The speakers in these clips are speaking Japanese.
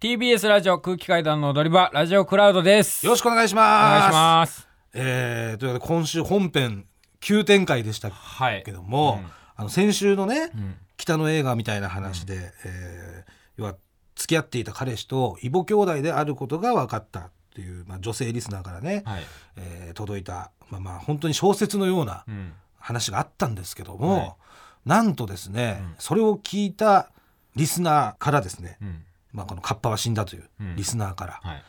TBS ラジオ空気階段の踊り場ラジオクラウドです。よろしくお願いしおます。願いします。えーということで今週本編急展開でしたはい。けども、うん。あの先週のね、ん。北の映画みたいな話で、えー要は付き合っていた彼氏と異母兄弟であることが分かったっていう、まあ、女性リスナーからね、はい。えー届いた、まあ、まあ本当に小説のようなうん。話があったんですけども、はい。なんとですね、うん。それを聞いたリスナーからですね、うんまあ、このカッパは死んだといううん。リスナーから、はい。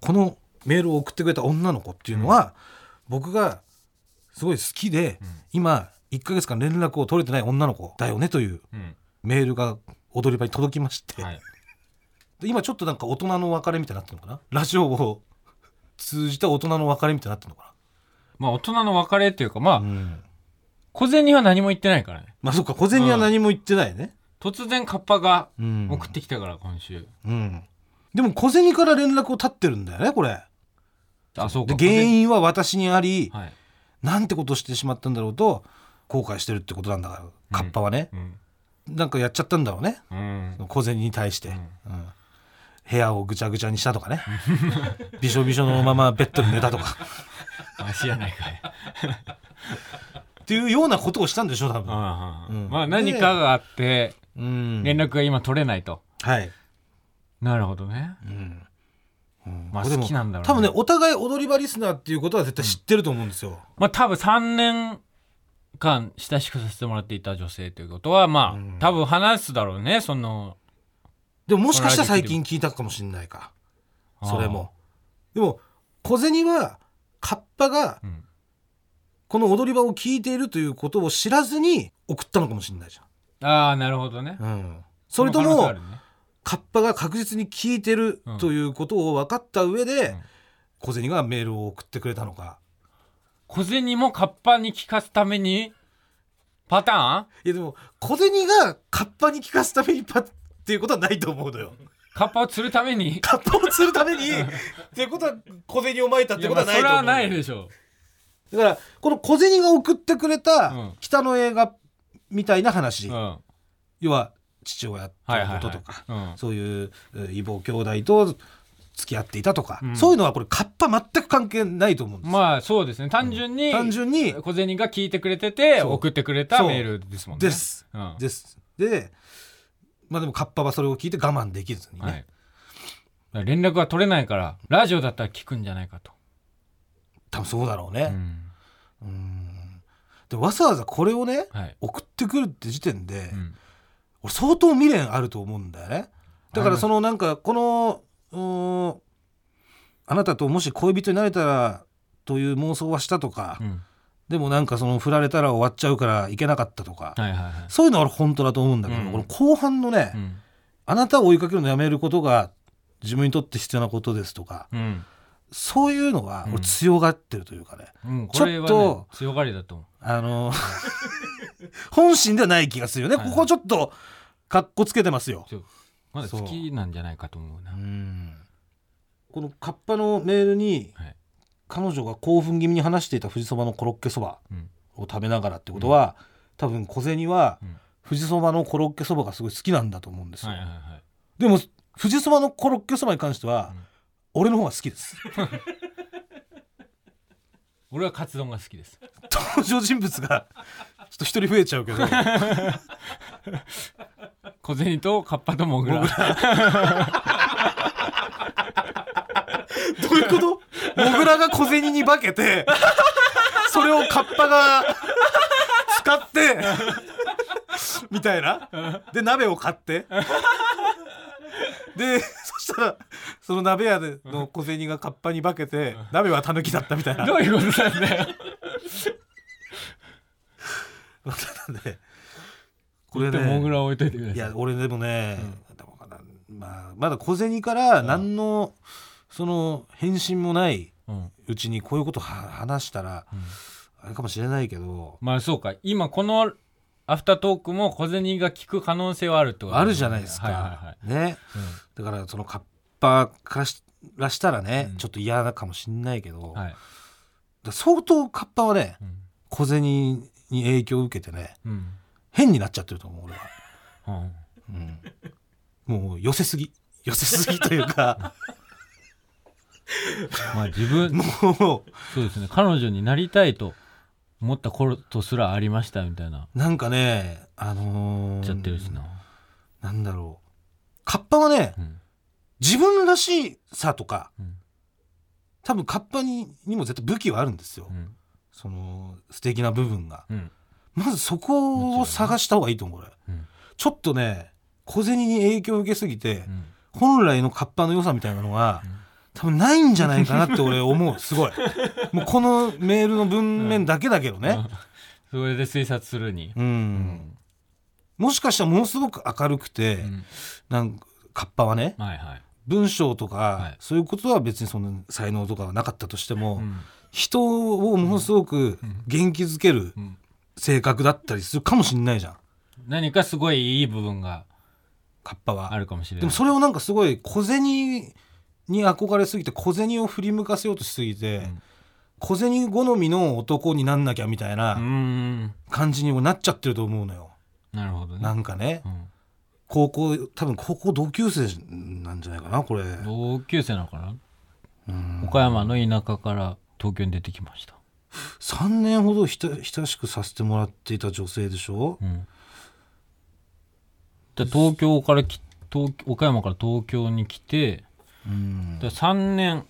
このメールを送ってくれた女の子っていうのは、僕がすごい好きで、うん。今1ヶ月間連絡を取れてない女の子だよねといううん。メールが踊り場に届きまして、はい。で今ちょっとなんか大人の別れみたいになってるのかな？ラジオを通じた大人の別れみたいになってるのかまあ大人の別れっていうかまあ、な、うん、小銭は何も言ってないからね。まあそっか小銭は何も言ってないね、突然カッパがうん。送ってきたから今週、うん、でも小銭から連絡を絶ってるんだよねこれ。あそうか。で原因は私にあり、はい。なんてことしてしまったんだろうと後悔してるってことなんだからカッパはね、うん。なんかやっちゃったんだろうね。うん。小銭に対して、うん。部屋をぐちゃぐちゃにしたとかね。びしょびしょのままベッドに寝たとか。足やないかい。っていうようなことをしたんでしょ多分、ああうんまあ何かがあってうん、連絡が今取れないと、はい、なるほどね。うん。うん。まあ好きなんだろうね。多分ねお互い踊り場リスナーっていうことは絶対知ってると思うんですよ、まあ多分3年間親しくさせてもらっていた女性ということはまあ、うん。多分話すだろうねそのでももしかしたら最近聞いたかもしれないか。それも。でも小銭はカッパがうん。この踊り場を聞いているということを知らずに送ったのかもしれないじああなるほどね。うん、それともね。カッパが確実に聞いてるうんということを分かった上で、うん。小銭がメールを送ってくれたのか。小銭もカッパに聞かすためにパターン？いやでも小銭がカッパに聞かすためにパッっていうことはないと思うのよ。カッパを釣るために？カッパを釣るためにっていうことは小銭をまいたっいてことははないと思うないでしょだからこの小銭が送ってくれうたん。北の映画みたいな話、う、うん、要は父親とはいはいはい。いうこととか、うん。そういうえー異母兄弟と付き合っていたとか、うん。そういうのはこれカッパ全く関係ないと思うんです。よ、まあそうですね。単純に、単純に小銭が聞いてくれててそう。送ってくれたメールですもんね。です、うん。です。でまあでもカッパはそれを聞いて我慢できずにね、はい、だから連絡が取れないからラジオだったら聞くんじゃないかと、多分そうだろうね、うん。うんでわざわざこれをねはい。送ってくるって時点で、うん。俺相当未練あると思うんだよね。だからそのなんかこのあなたともし恋人になれたらという妄想はしたとか、うん。でもなんかその振られたら終わっちゃうからいけなかったとか、はいはいはい。そういうのは俺本当だと思うんだけど、うん。この後半のね、うん。あなたを追いかけるのやめることが自分にとって必要なことですとかうんそういうのはうん。俺強がってるというかね、うん、ちょっとね、強がりだと思あの 本心ではない気がするよね、はいはい。ここちょっとかっこつけてますよ。まだ好きなんじゃないかと思うな。う。ん。このカッパのメールにはい。彼女が興奮気味に話していた富士そばのコロッケそばうん。を食べながらってことは、多分小銭はうん。富士そばのコロッケそばがすごい好きなんだと思うんですよ、はいはいはい。でも富士そばのコロッケそばに関しては、うん俺の方が好きです。俺はカツ丼が好きです。登場人物がちょっと一人増えちゃうけど。小銭とカッパとモグラ。どういうこと？モグラが小銭に化けてそれをカッパが使ってみたいな。で鍋を買ってでそしたらその鍋屋での小銭がカッパに化けて鍋はタヌキだったみたいな。どういうことなんだよなんでこれでモグねラ置いといてください。いや俺でもね、どうかな。まあ、まだ小銭から何のその返信もないうちにこういうことは話したら、うん。あれかもしれないけど。まあそうか。今このアフタートークも小銭が聞く可能性はあるってことあるじゃないですか、はいはいはい。ね。うん。だからそのカッパからしたらね、うん。ちょっと嫌かもしんないけど、はい。ら相当カッパはねうん。小銭に影響を受けてねうん。変になっちゃってると思う俺は、もう寄せすぎ。寄せすぎというか。まあ自分もう。そうですね。彼女になりたいと思った頃とすらありましたみたいな。なんかねあのーちゃってるしな、なんだろう。カッパはねうん。自分らしさとかうん。多分カッパににも絶対武器はあるんですよ、うん。その素敵な部分が。うん。まずそこを探した方がいいと思う俺。うん。ちょっとね小銭に影響を受けすぎて、うん。本来のカッパの良さみたいなのが、うん多分ないんじゃないかなって俺思う。すごい。もうこのメールの文面だけだけどね、それで推察するに。うん。うんもしかしたらものすごく明るくて、うん。なんかカッパはねはいはい。文章とか、はい。そういうことは別にその才能とかはなかったとしても、うん。人をものすごく元気づけるうん。性格だったりするかもしんないじゃん。何かすごいいい部分がカッパは。あるかもしれない。でもそれをなんかすごい小銭に憧れすぎて小銭を振り向かせようとしすぎて、ん。小銭好みの男になんなきゃみたいな感じにもなっちゃってると思うのよ、なるほどね。なんかね。うん。高校多分高校同級生なんじゃないかなこれ。同級生なのかな？うん。岡山の田舎から東京に出てきました。3年ほどひた親しくさせてもらっていた女性でしょ？うん。で東京からき東岡山から東京に来てうん。で3年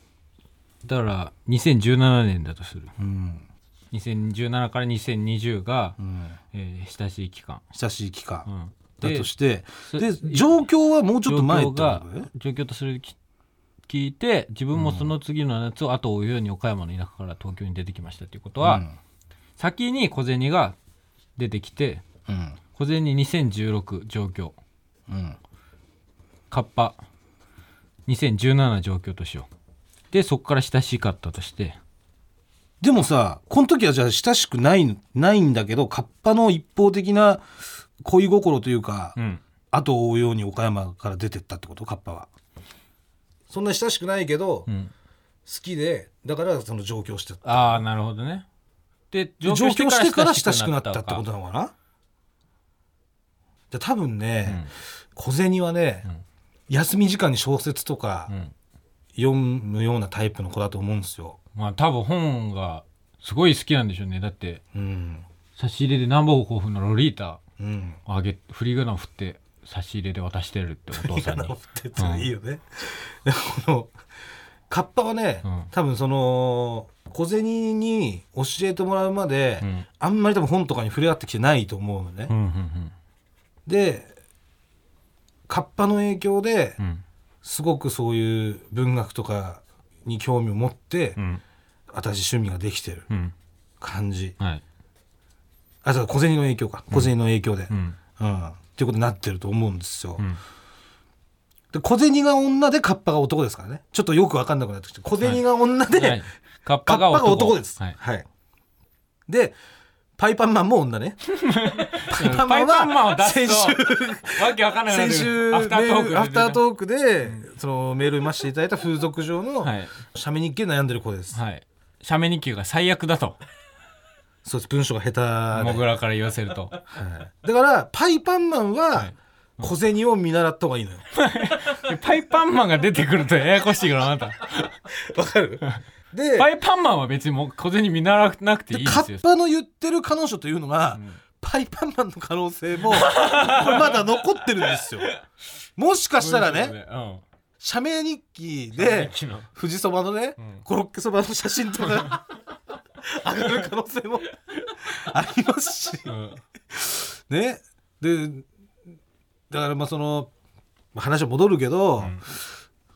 だから2017年だとする。うん。2017から2020が、うん。えー親しい期間、親しい期間。うん、だとしてそで状況はもうちょっと前が状況とするき聞いて自分もその次の夏を後を追うように岡山の田舎から東京に出てきましたっていうことは、先に小銭が出てきてうん。小銭2016状況。うんうん。カッパ2017状況としよう。でそこから親しかったとして。でもさこの時はじゃあ親しくないないんだけどカッパの一方的な恋心というか、うん。後を追うように岡山から出てったってこと？カッパは。そんな親しくないけど、好うん。きでだからその上京してった。ああなるほどね。で上京してから親しくなかったってことなのかな？で多分うね、ん。小銭はね、うん休み時間に小説とかうん。読むようなタイプの子だと思うんですよ。まあ多分本がすごい好きなんでしょうね。だってうん。差し入れで南北甲府のロリータうん、あげ振り仮名振って差し入れで渡してるってお父さんに。振ってっていいよね。でこのカッパはね、うん。多分その小銭に教えてもらうまで、うん。あんまり多分本とかに触れ合ってきてないと思うのね。うんうん。でカッパの影響でうん。うんすごくそういう文学とかに興味を持って、うん。私趣味ができてるうん。感じ。はい。あそう小銭の影響か。小銭の影響で、うん。うん。っていうことになってると思うんですよ。うん。で小銭が女でカッパが男ですからね。ちょっとよく分かんなくなってきて小銭が女で、はい。カッカッパが男です。はい。はい。で、パイパンマンも女ね。パイパンマンは先週、とわけわかんない先週アフタートークでアフタートークで、そのメールを読ませていただいた風俗嬢のはい写メ日記で悩んでる子です。はい写メ日記が最悪だとそうです。文章が下手で。モグラから言わせるとはいだから、パイパンマンははい小銭を見習った方がいいのよ。で パイパンマンが出てくるとややこしいからあなた わかる？で、パイパンマンは別にもう小銭見習わなくていいでカすよ。ッパの言ってる彼女というのが、ん。パイパンマンの可能性もこれ まだ残ってるんですよ。もしかしたらね、うん。写メ日記での。富士そばのね、うん。コロッケそばの写真とか 上がる可能性も ありますし。うん。ね。でだからまあその話は戻るけど、ん。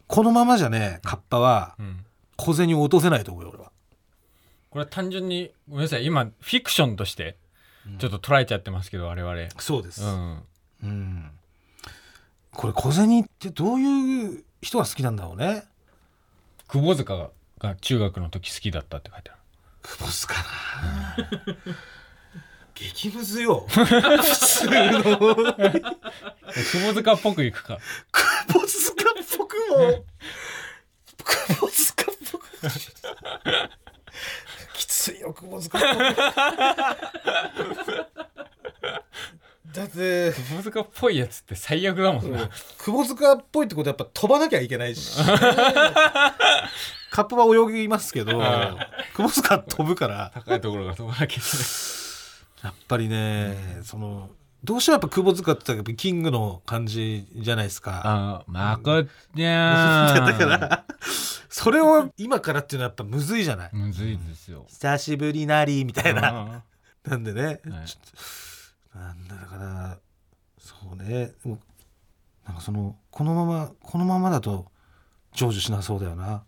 このままじゃねカッパはうん小銭を落とせないと思うよ俺は。これは単純にごめんなさい。今フィクションとしてちょっと捉えちゃってますけど我々。そうです、うん。うん。これ小銭ってどういう人が好きなんだろうね。窪塚がが中学の時好きだったって書いてある。久保塚な激ムズよ。普通の。窪塚っぽくいくか。久保塚っぽくも。久保塚 きついよ久保塚っぽくだってで窪塚っぽいやつって最悪だもんな。窪塚っぽいってことはやっぱ飛ばなきゃいけないし。カップは泳ぎますけどあ。窪塚は飛ぶから。高いところが飛ばなきゃいけない。やっぱりねそのどうしてもやっぱ窪塚ってやっぱキングの感じじゃないですか。あまこちゃんだからそれを今からっていうのはやっぱむずいじゃない？むずいですよ。久しぶりなりみたいな。ななんでね、はい。なんだからそうね。なんかそのこのままこのままだと成就しなそうだよな。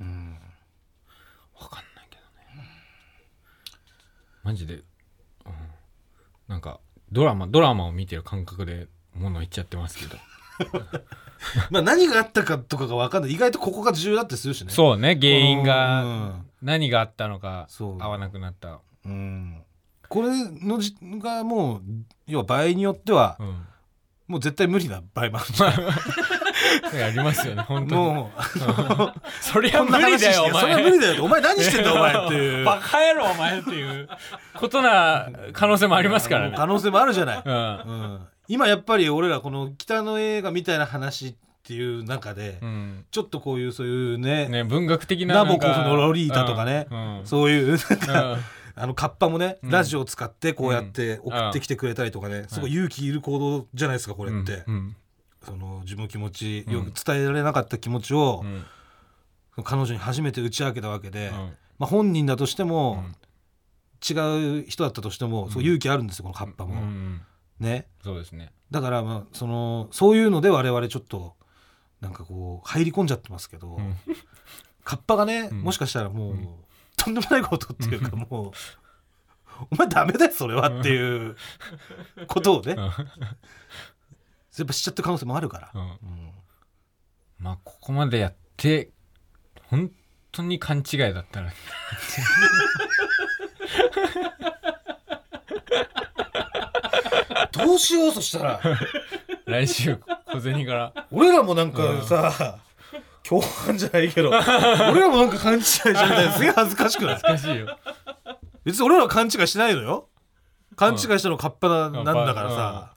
うん。わかんないけどね。マジで、うん、なんかドラマドラマを見てる感覚で物言っちゃってますけど。まあ何があったかとかが分かんない。意外とここが重要だったりするしね。そうね。原因うがん。何があったのか合わなくなった。うん。これのじがもう要は場合によってはうん。もう絶対無理な場合もある ありますよね本当に。もう そりゃ無理だよお話してそれは無前理だよお前何してんだお前っていう。バカ野郎お前っていうことな可能性もありますからね。可能性もあるじゃない、今やっぱり俺らこの北の映画みたいな話っていう中で、うん。ちょっとこういうそういうねね文学的なナボコフのロリータとかねうん。うん。そういうなんうかん。あのカッパもね、うん。ラジオを使ってこうやってうん。送ってきてくれたりとかね、すごい勇気いる行動じゃないですかこれって、うんその自分の気持ちうん。よく伝えられなかった気持ちをう、ん。彼女に初めて打ち明けたわけで、うん。まあ、本人だとしても、うん違う人だったとしても、そう勇気あるんですよこのカッパも、ね。そうですね。だからまあそのそういうので我々ちょっとなんかこう入り込んじゃってますけど、うん。カッパがね、うん。もしかしたらもう、うん。とんでもないことっていうかもうお前ダメだよそれはっていうことをね、うんやっぱしちゃってる可能性もあるから、うん。うん。まあここまでやって本当に勘違いだったら。どうしようそしたら。来週小銭から。俺らもなんかさ、共犯じゃないけど俺らもなんか勘違いしちゃうみたいで すげえ恥ずかしくない？難しいよ。別に俺らは勘違いしないのよ。勘違いしたのカッパな,、うんなんだからさ、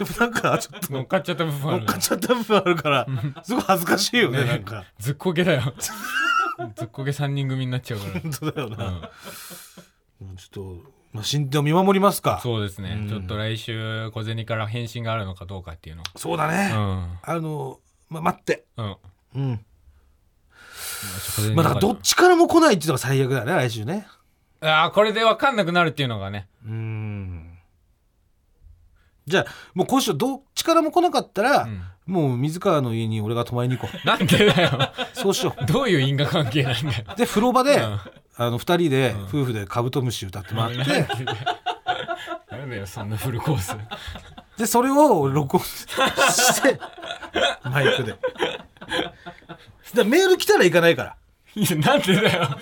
でもなんかちょっと乗っかっちゃった部分ある乗っかっちゃった部分あるからすごい恥ずかしいよねねなんかずっこけだよ。ずっこけ3人組になっちゃうか本当だよな、ら、うん。うんちょっと、まあ、進展を見守りますか。そうですね、うん。ちょっと来週小銭から返信があるのかどうかっていうの。そうだね、うん。あの、ま、待って。うん。うん。小銭まあだからどっちからも来ないっていうのが最悪だよね来週ね。ああこれで分かんなくなるっていうのがね。うんじゃあもう今週どっちからも来なかったら、うん。もう水川の家に俺が泊まりに行こなんでだよ。うそうしよどういう因果関係なんだよ。うで風呂場で、うん。あの二人でうん。夫婦でカブトムシ歌ってもらって、なんだよそんなフルコース。でそれを俺録音してマイクで。でメール来たら行かないから。いやなんでだよ。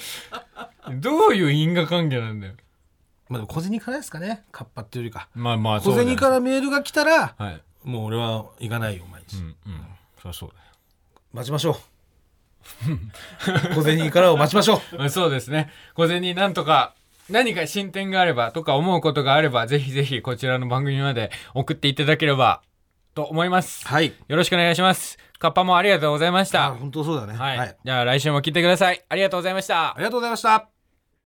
どういう因果関係なんだよまあ小銭からですかね。カッパっていうよりか。まあまあ小銭からメールが来たらはい。もう俺は行かないよ毎日、うんうん。そうそう待ちましょう。小銭からを待ちましょう。そうですね。小銭なんとか何か進展があればとか思うことがあればぜひぜひこちらの番組まで送っていただければと思います。はい。よろしくお願いします。カッパもありがとうございましあた本当そうだね。はい、はい、じゃあ来週も聞いてください。ありがとうございました。ありがとうございました